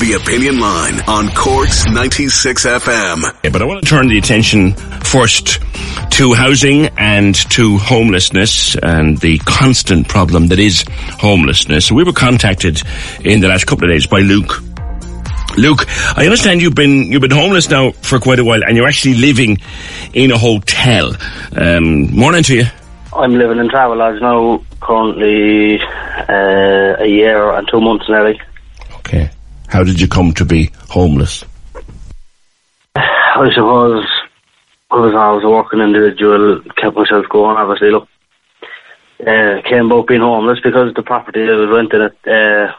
The Opinion Line on Cork's 96 FM. Yeah, but I want to turn the attention first to housing and to homelessness and the constant problem that is homelessness. We were contacted in the last couple of days by Luke. Luke, I understand you've been you've been homeless now for quite a while, and you're actually living in a hotel. Um, morning to you. I'm living in Travelodge now, currently uh, a year and two months nearly. Okay. How did you come to be homeless? I suppose I was always a working individual, kept myself going, obviously, look. Uh, came about being homeless because the property I was renting it uh,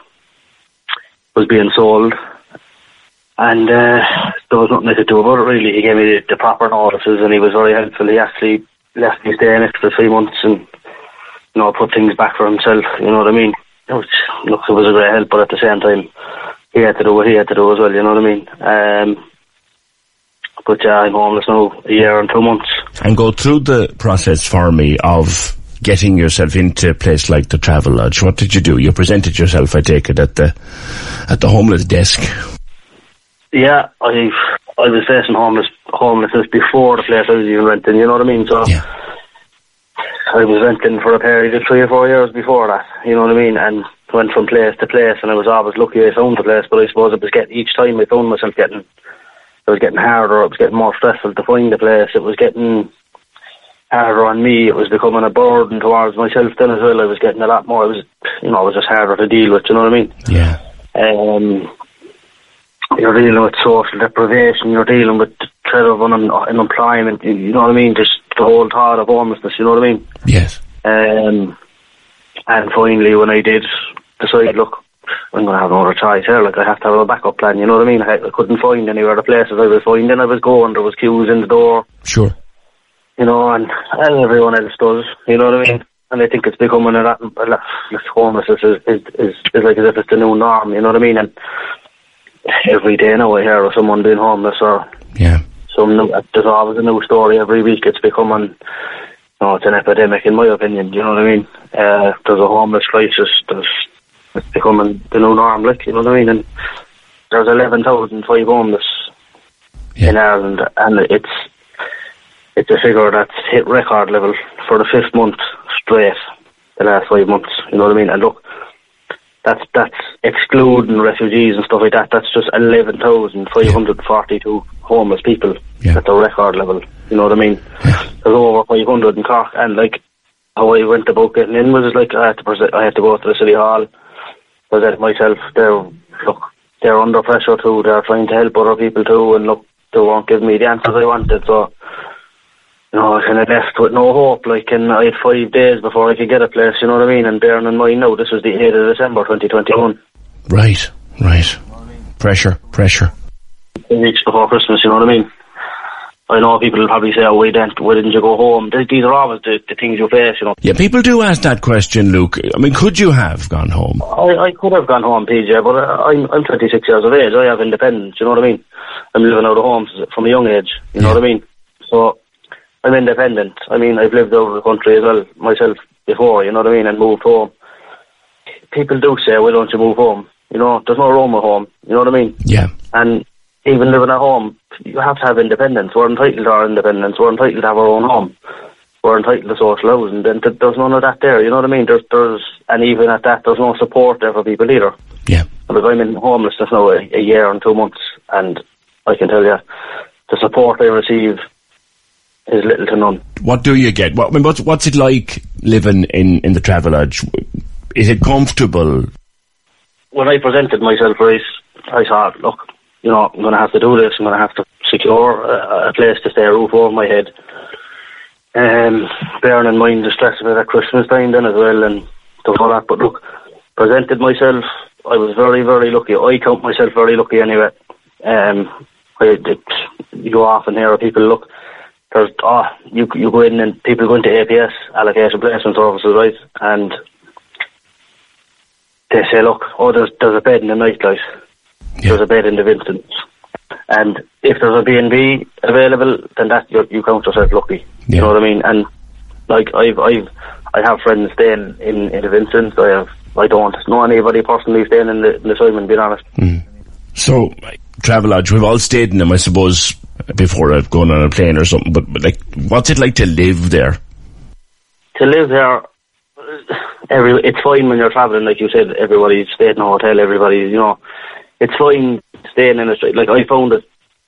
was being sold. And uh, there was nothing I could do about it really. He gave me the, the proper notices and he was very helpful. He actually left me stay an extra three months and, you know, put things back for himself, you know what I mean? Was, look, it was a great help, but at the same time, he had to do what he had to do as well, you know what I mean? Um, but yeah, I'm homeless now a year and two months. And go through the process for me of getting yourself into a place like the Travelodge. What did you do? You presented yourself, I take it, at the at the homeless desk. Yeah, I I was facing homeless homelessness before the place I was even renting. You know what I mean? So Yeah. I was renting for a period of three or four years before that. You know what I mean? And went from place to place, and I was always lucky I found the place. But I suppose it was getting each time I found myself getting, it was getting harder. It was getting more stressful to find the place. It was getting harder on me. It was becoming a burden towards myself then as well. I was getting a lot more. It was, you know, it was just harder to deal with. You know what I mean? Yeah. Um, you're dealing with social deprivation, you're dealing with the threat of un- unemployment, you you know what I mean? Just the whole thought of homelessness, you know what I mean? Yes. Um, and finally, when I did decide, look, I'm going to have another choice here, like I have to have a backup plan, you know what I mean? I, I couldn't find any other places I was finding, I was going, there was queues in the door, Sure. you know, and, and everyone else does, you know what I mean? And I think it's becoming a lot, a lot this homelessness is, is, is, is like as if it's the new norm, you know what I mean? And every day now I hear of someone being homeless or Yeah. Some new, there's always a new story every week. It's becoming, you know, it's an epidemic in my opinion. Do you know what I mean? Uh, there's a homeless crisis. There's it's becoming the new norm, like you know what I mean. And there's eleven thousand five homeless in Ireland, and it's it's a figure that's hit record level for the fifth month straight. The last five months, you know what I mean. And look, that's that's excluding refugees and stuff like that. That's just eleven thousand five hundred forty-two homeless people Yeah. at the record level. You know what I mean? There's over five hundred in Cork, and like how I went about getting in was like I had to present, I had to go to the city hall, present myself. They're look, they're under pressure too. They're trying to help other people too, and look, they won't give me the answers I wanted. So. You know, I kind of left with no hope, like, and I had five days before I could get a place, you know what I mean? And bearing in mind now, this was the 8th of December 2021. Right. Right. Pressure. Pressure. Weeks before Christmas, you know what I mean? I know people will probably say, oh, why didn't, why didn't you go home? These are always the, the things you face, you know. Yeah, people do ask that question, Luke. I mean, could you have gone home? I, I could have gone home, PJ, but I'm, I'm 26 years of age. I have independence, you know what I mean? I'm living out of home from a young age, you know what I mean? So, I'm independent. I mean, I've lived out of the country as well myself before, you know what I mean, and moved home. People do say, why don't you move home? You know, there's no room at home, you know what I mean? Yeah. And even living at home, you have to have independence. We're entitled to our independence. We're entitled to have our own home. We're entitled to social housing. Then th- there's none of that there. You know what I mean? There's there's and even at that, there's no support there for people either. Yeah. Like I'm in homelessness now a, a year and two months, and I can tell you, the support I receive is little to none. What do you get? What, I mean, what's, what's it like living in, in the Travelodge? Is it comfortable? When I presented myself, right, I thought, look, you know, I'm going to have to do this. I'm going to have to secure a, a place to stay, a roof over my head. Um, bearing in mind the stress of it at Christmas time then as well and stuff like that. But look, presented myself. I was very, very lucky. I count myself very lucky anyway. Um, I, it, you often hear people look. There's oh, you you go in and people go into APS allocation placement services, right? And they say, look, oh, there's there's a bed in the nightlight. Yeah. There's a bed in the Vincent. And if there's a B&B available, then that you, you count yourself lucky. Yeah. You know what I mean? And like I've I've I have friends staying in in the Vincent. I have I don't know anybody personally staying in the, in the Simon. Being honest. Hmm. So, Travelodge, we've all stayed in them, I suppose, before I've gone on a plane or something, but, but like, what's it like to live there? to live there, every it's fine when you're traveling. Like you said, everybody's staying in a hotel. Everybody, you know, it's fine staying in a street. Like I found it,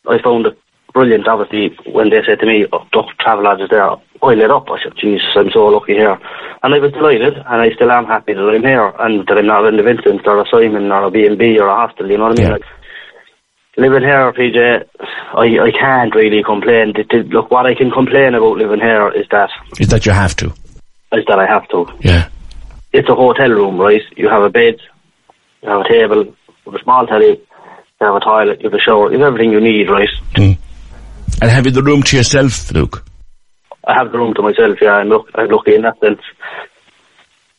I found it brilliant. Obviously, when they said to me, "Oh, look, Travelodge is there," I lit up. I said, "Jesus, I'm so lucky here," and I was delighted, and I still am happy that I'm here and that I'm not in the Vincent or a Simon or a B and B or a hostel. You know what I mean? Yeah. Like, living here, PJ, I I can't really complain. The- the- Look, what I can complain about living here is that Is that you have to? is that I have to Yeah. it's a hotel room, right? You have a bed, you have a table, you have a small telly, you have a toilet, you have a shower, you have everything you need, right? Hmm. And have you the room to yourself, Luke? I have the room to myself, yeah, I'm, look, I'm lucky in that sense.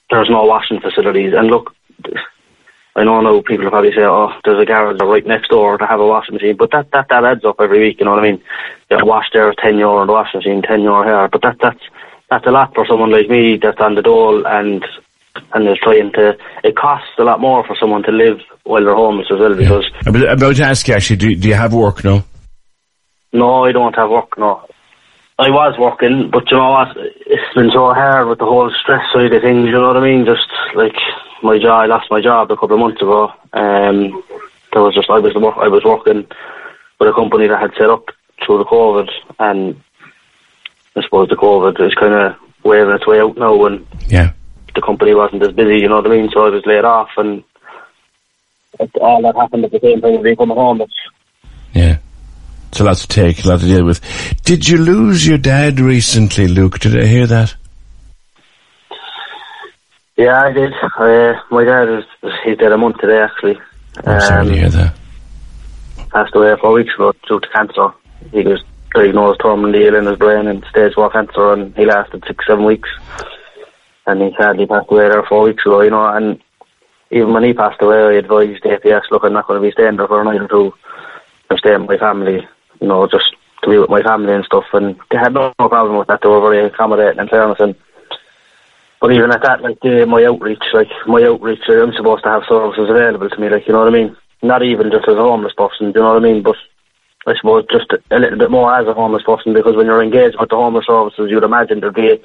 There's no washing facilities, and look, I know now people probably say, oh, there's a garage right next door to have a washing machine, but that, that, that adds up every week, you know what I mean? You wash there, 10 euro in the washing machine, 10 euro here, but that, that's, that's a lot for someone like me that's on the dole and and is trying to. It costs a lot more for someone to live while they're homeless as well because I'm about to ask you actually, do, do you have work now? no, I don't have work. No, I was working, but you know what? It's been so hard with the whole stress side of things. You know what I mean? Just like my job, I lost my job a couple of months ago. Um, there was just I was work, I was working with a company that had set up through the COVID, and I suppose the COVID is kind of waving its way out now, and Yeah. the company wasn't as busy. You know what I mean? So I was laid off, and all that happened at the same time as me coming home. It's, Yeah. It's a lot to take, a lot to deal with. Did you lose your dad recently, Luke? Did I hear that? Yeah, I did. Uh, my dad is he's dead a month today actually. I'm sorry to Um, hear that. passed away four weeks ago due to cancer. He was diagnosed terminally ill in his brain and stage four cancer, and he lasted six, seven weeks. And he sadly passed away there four weeks ago, you know. And even when he passed away, I advised the APS, look, I'm not going to be staying there for a night or two. I'm staying with my family, you know, just to be with my family and stuff. And they had no problem with that. They were very accommodating and fairness. And but even at that, like the, my outreach, like my outreach, I'm supposed to have services available to me, like you know what I mean. Not even just as a homeless person, do you know what I mean? But I suppose just a little bit more as a homeless person, because when you're engaged with the homeless services, you'd imagine there'd be a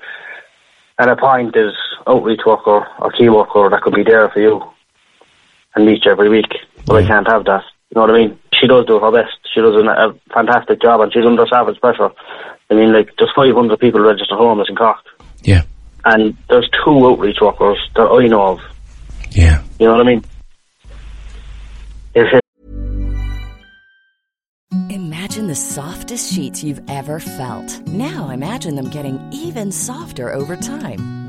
an appointed outreach worker or key worker that could be there for you and meet you every week. But I can't have that. You know what I mean? She does do her best. She does a, a fantastic job, and she's under savage pressure. I mean, like, just 500 people registered homeless in Cork Yeah. And there's two outreach workers that I know of. Yeah. You know what I mean? If it, Imagine the softest sheets you've ever felt. Now imagine them getting even softer over time.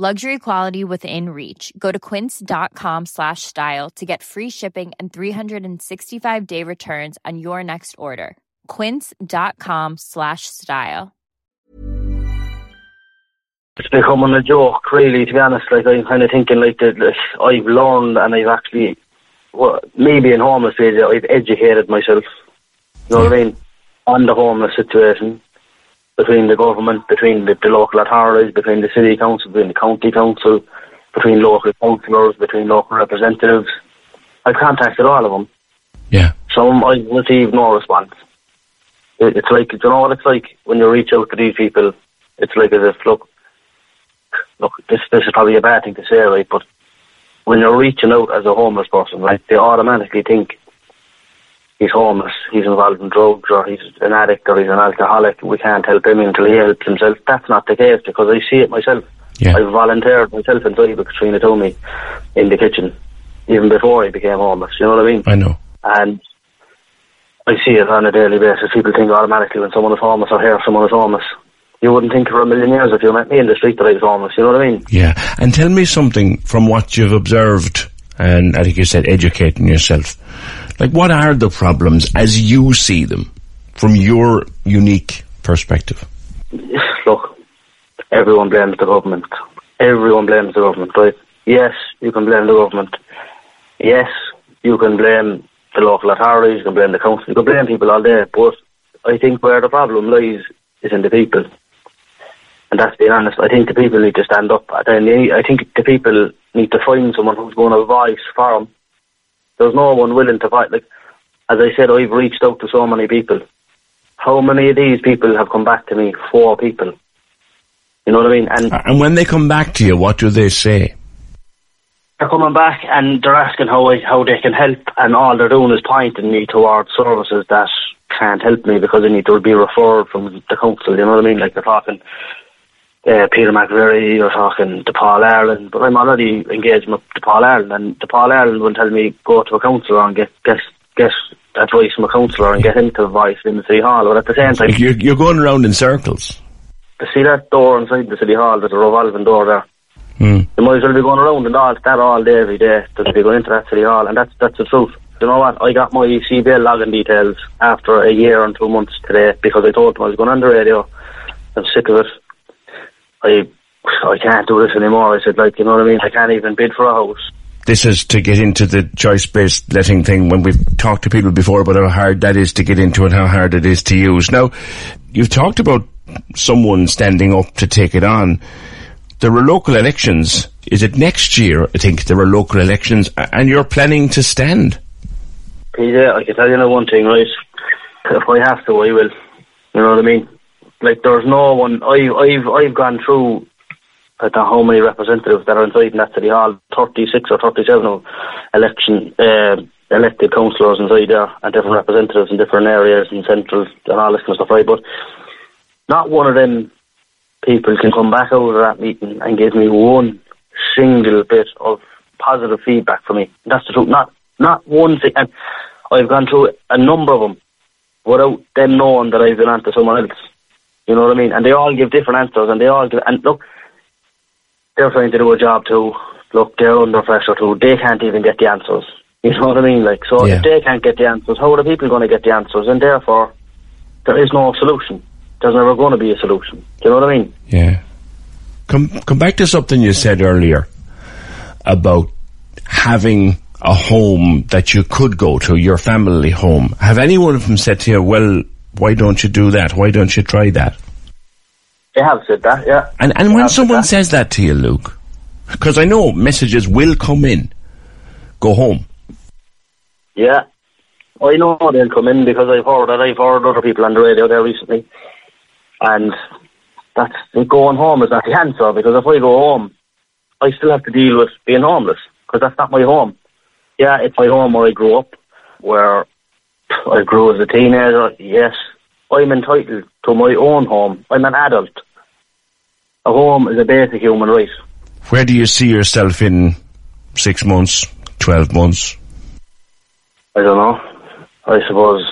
Luxury quality within reach. Go to quince.com slash style to get free shipping and 365 day returns on your next order. Quince.com slash style. It's becoming a joke, really, to be honest. Like, I'm kind of thinking, like, that I've learned and I've actually, well, maybe in homeless area, I've educated myself. You know what I mean? On the homeless situation between the government, between the, the local authorities, between the city council, between the county council, between local councillors, between local representatives. I've contacted all of them. Yeah. Some I've received no response. It, it's like, you know what it's like when you reach out to these people? It's like as if, look, look, this this is probably a bad thing to say, right? But when you're reaching out as a homeless person, right, they automatically think he's homeless, he's involved in drugs, or he's an addict, or he's an alcoholic. We can't help him until he helps himself. That's not the case because I see it myself. Yeah. I volunteered myself inside with Caitriona Twomey in the kitchen, even before he became homeless. You know what I mean? I know. And I see it on a daily basis. People think automatically when someone is homeless or hear someone is homeless. You wouldn't think for a million years if you met me in the street that I was homeless. You know what I mean? Yeah. And tell me something from what you've observed, and I think you said educating yourself. Like, what are the problems as you see them from your unique perspective? Look, everyone blames the government. Everyone blames the government, right? Yes, you can blame the government. Yes, you can blame the local authorities, you can blame the council, you can blame people all day, but I think where the problem lies is in the people. And that's being honest. I think the people need to stand up. I think the people need to find someone who's going to voice for them. There's no one willing to fight. Like, as I said, I've reached out to so many people. How many of these people have come back to me? Four people. You know what I mean? And And when they come back to you, what do they say? they're coming back and they're asking how I, how they can help, and all they're doing is pointing me towards services that can't help me because they need to be referred from the council. You know what I mean? Like they're talking uh, Peter McVerry, you're talking to Paul Ireland, but I'm already engaged with Paul Ireland, and Paul Ireland will tell me go to a councillor and get get get advice from a councillor and get him to voice in the city hall. But at the same time, You're, you're going around in circles. to see that door inside the city hall, there's a revolving door there. Hmm. You might as well be going around and all that all day every day to be going into that city hall, and that's that's the truth. You know what? I got my CBL login details after a year and two months today because I told them I was going on the radio. I'm sick of it. I I can't do this anymore. I said, like, you know what I mean? I can't even bid for a house. This is to get into the choice-based letting thing when we've talked to people before about how hard that is to get into and how hard it is to use. Now, you've talked about someone standing up to take it on. There are local elections. Is it next year? I think there are local elections and you're planning to stand. PJ, I can tell you now one thing, right? If I have to, I will. You know what I mean? Like, there's no one. I, I've I've gone through. I don't know how many representatives that are inside in that city hall. Thirty-six or thirty-seven of election uh, elected councillors inside there, and different representatives in different areas and central and all this kind of stuff, right? But not one of them people can come back out of that meeting and give me one single bit of positive feedback for me. That's the truth. Not not one thing. And I've gone through a number of them without them knowing that I've been on to someone else. You know what I mean? And they all give different answers, and they all give. And look, they're trying to do a job too. Look, they're under pressure too. They can't even get the answers. You know what I mean? Like, so Yeah. if they can't get the answers, how are the people going to get the answers? And therefore, there is no solution. There's never going to be a solution. Do you know what I mean? Yeah. Come come back to something you said earlier about having a home that you could go to, your family home. Have any one of them said to you, well, why don't you do that? Why don't you try that? They have said that, yeah. And and They when said someone says that to you, Luke, because I know messages will come in, go home. Yeah. I know they'll come in because I've heard that. I've heard other people on the radio there recently. And that's going home is not the answer because if I go home, I still have to deal with being homeless because that's not my home. Yeah, it's my home where I grew up, where I grew as a teenager. Yes, I'm entitled to my own home. I'm an adult. A home is a basic human right. Where do you see yourself in six months, twelve months? I don't know. I suppose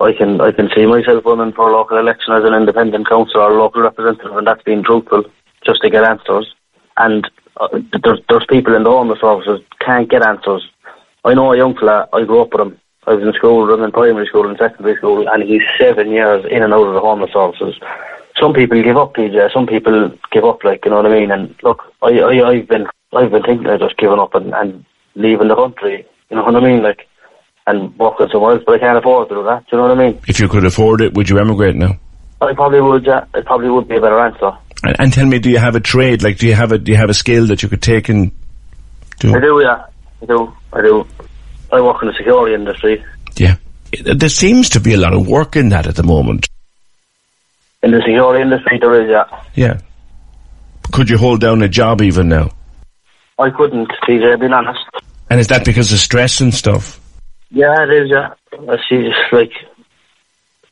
I can I can see myself running for a local election as an independent councillor or local representative, and that's being truthful, just to get answers. And uh, there's there's people in the homeless services can't get answers. I know a young fella. I grew up with him. I was in school, him in primary school and secondary school, and he's seven years in and out of the homeless services. Some people give up, PJ. Some people give up, like you know what I mean. And look, I, I I've been I've been thinking of just giving up and, and leaving the country. You know what I mean? Like and working somewhere else, but I can't afford to do that. Do you know what I mean? If you could afford it, would you emigrate now? I probably would. Yeah, it probably would be a better answer. And, and tell me, do you have a trade? Like, do you have a do you have a skill that you could take and do? I do. Yeah, I do. I do. I work in the security industry. Yeah, there seems to be a lot of work in that at the moment. In the security industry, there is. Yeah. Yeah. Could you hold down a job even now? I couldn't, PJ, being honest. And is that because of stress and stuff? Yeah, it is, yeah. I see, just like,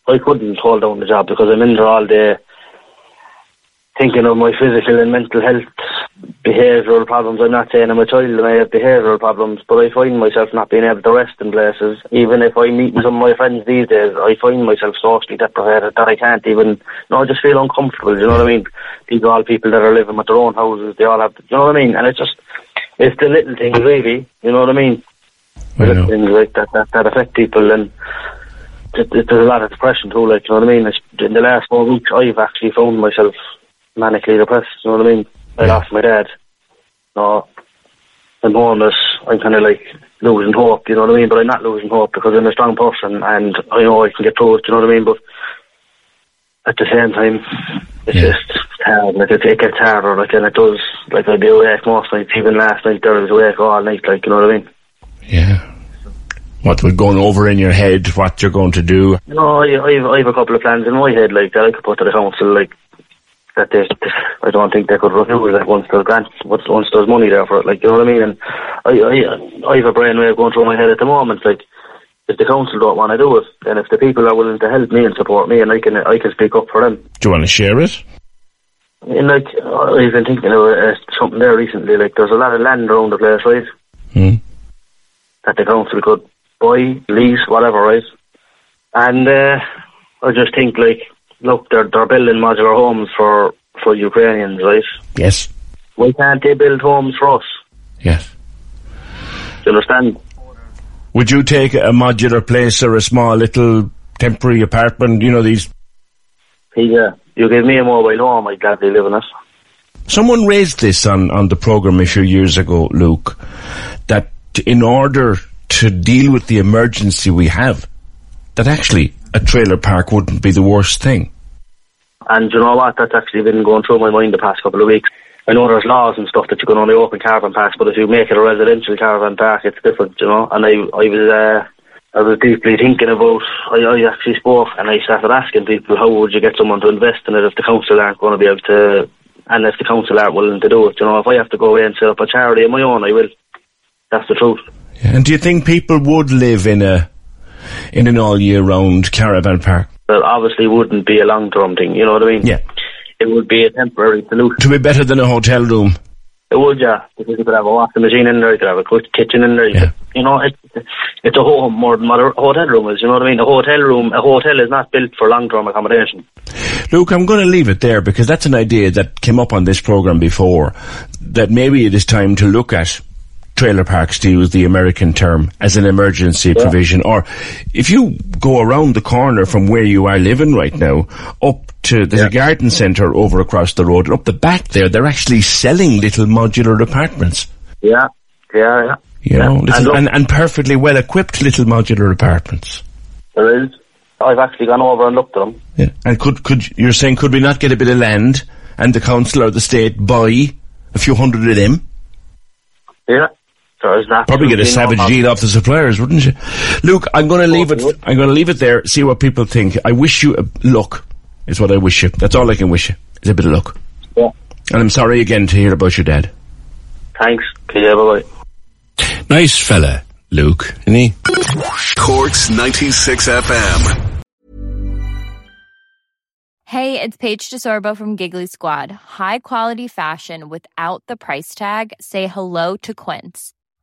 I couldn't hold down the job because I'm in there all day thinking of my physical and mental health, behavioural problems. I'm not saying I'm a child and I have behavioural problems, but I find myself not being able to rest in places. Even if I meet with some of my friends these days, I find myself socially deprivated that I can't even, no, I just feel uncomfortable, you know what I mean? These are all people that are living with their own houses, they all have, you know what I mean? And it's just, it's the little things really, you know what I mean? Little things like that, that, that affect people and there's a lot of depression too, like, you know what I mean? It's, in the last four weeks, I've actually found myself manically depressed, you know what I mean? I lost my dad. No, I'm homeless. I'm kind of like losing hope, you know what I mean? But I'm not losing hope because I'm a strong person and I know I can get through it, you know what I mean? But at the same time, it's Yeah. just hard. Like it, it gets harder, like, and it does. Like I'd be awake most nights. Even last night, there I was awake all night, like you know what I mean? Yeah. What was going over in your head? What you're going to do? You know, I, I've, I have a couple of plans in my head, like that I could put to the council, like that they, I don't think they could refuse it once there's grants, once, once there's money there for it, like you know what I mean. And I, I, I have a brainwave going through my head at the moment, like if the council don't want to do it, then if the people are willing to help me and support me, and I can, I can speak up for them. Do you want to share it? And like I've been thinking of uh, something there recently. Like there's a lot of land around the place, right? Hmm. That the council could buy, lease, whatever, right? And uh, I just think like, look, they're they're building modular homes for for Ukrainians, right? Yes. Why can't they build homes for us? Yes. Do you understand? Would you take a modular place or a small little temporary apartment? You know these. Yeah, you give me a mobile home, I'd gladly live in it. Someone raised this on on the program a few years ago, Luke, that in order to deal with the emergency we have, that actually a trailer park wouldn't be the worst thing. And you know what? That's actually been going through my mind the past couple of weeks. I know there's laws and stuff that you can only open caravan parks, but if you make it a residential caravan park, it's different, you know. And I, I was, uh, I was deeply thinking about. I, I actually spoke and I started asking people, how would you get someone to invest in it if the council aren't going to be able to, and if the council aren't willing to do it, you know. If I have to go away and set up a charity of my own, I will. That's the truth. And do you think people would live in a in an all year round caravan park? But obviously, wouldn't be a long term thing. You know what I mean? Yeah. It would be a temporary solution. To be better than a hotel room. It would, yeah. Because you could have a washing machine in there, you could have a kitchen in there. You, could, you know, it, it's a home more than what a hotel room is. You know what I mean? A hotel room, a hotel is not built for long term accommodation. Luke, I'm going to leave it there because that's an idea that came up on this program before. That maybe it is time to look at trailer parks, to use the American term, as an emergency provision. Or if you go around the corner from where you are living right now, up to the a garden centre over across the road, and up the back there, they're actually selling little modular apartments. Yeah, yeah, yeah. You know, And little, look- and, and perfectly well equipped little modular apartments. There is. I've actually gone over and looked at them. Yeah. And could could you're saying could we not get a bit of land and the council or the state buy a few hundred of them? Yeah. So there's not Probably get a savage deal off the suppliers, wouldn't you? Luke, I'm going to leave it. I'm going to leave it there. See what people think. I wish you a luck. Is what I wish you. That's all I can wish you. Is a bit of luck. Yeah. And I'm sorry again to hear about your dad. Thanks. Okay, yeah, bye Nice fella, Luke, isn't he? Cork's 96 FM. Hey, it's Paige DeSorbo from Giggly Squad. High quality fashion without the price tag. Say hello to Quince.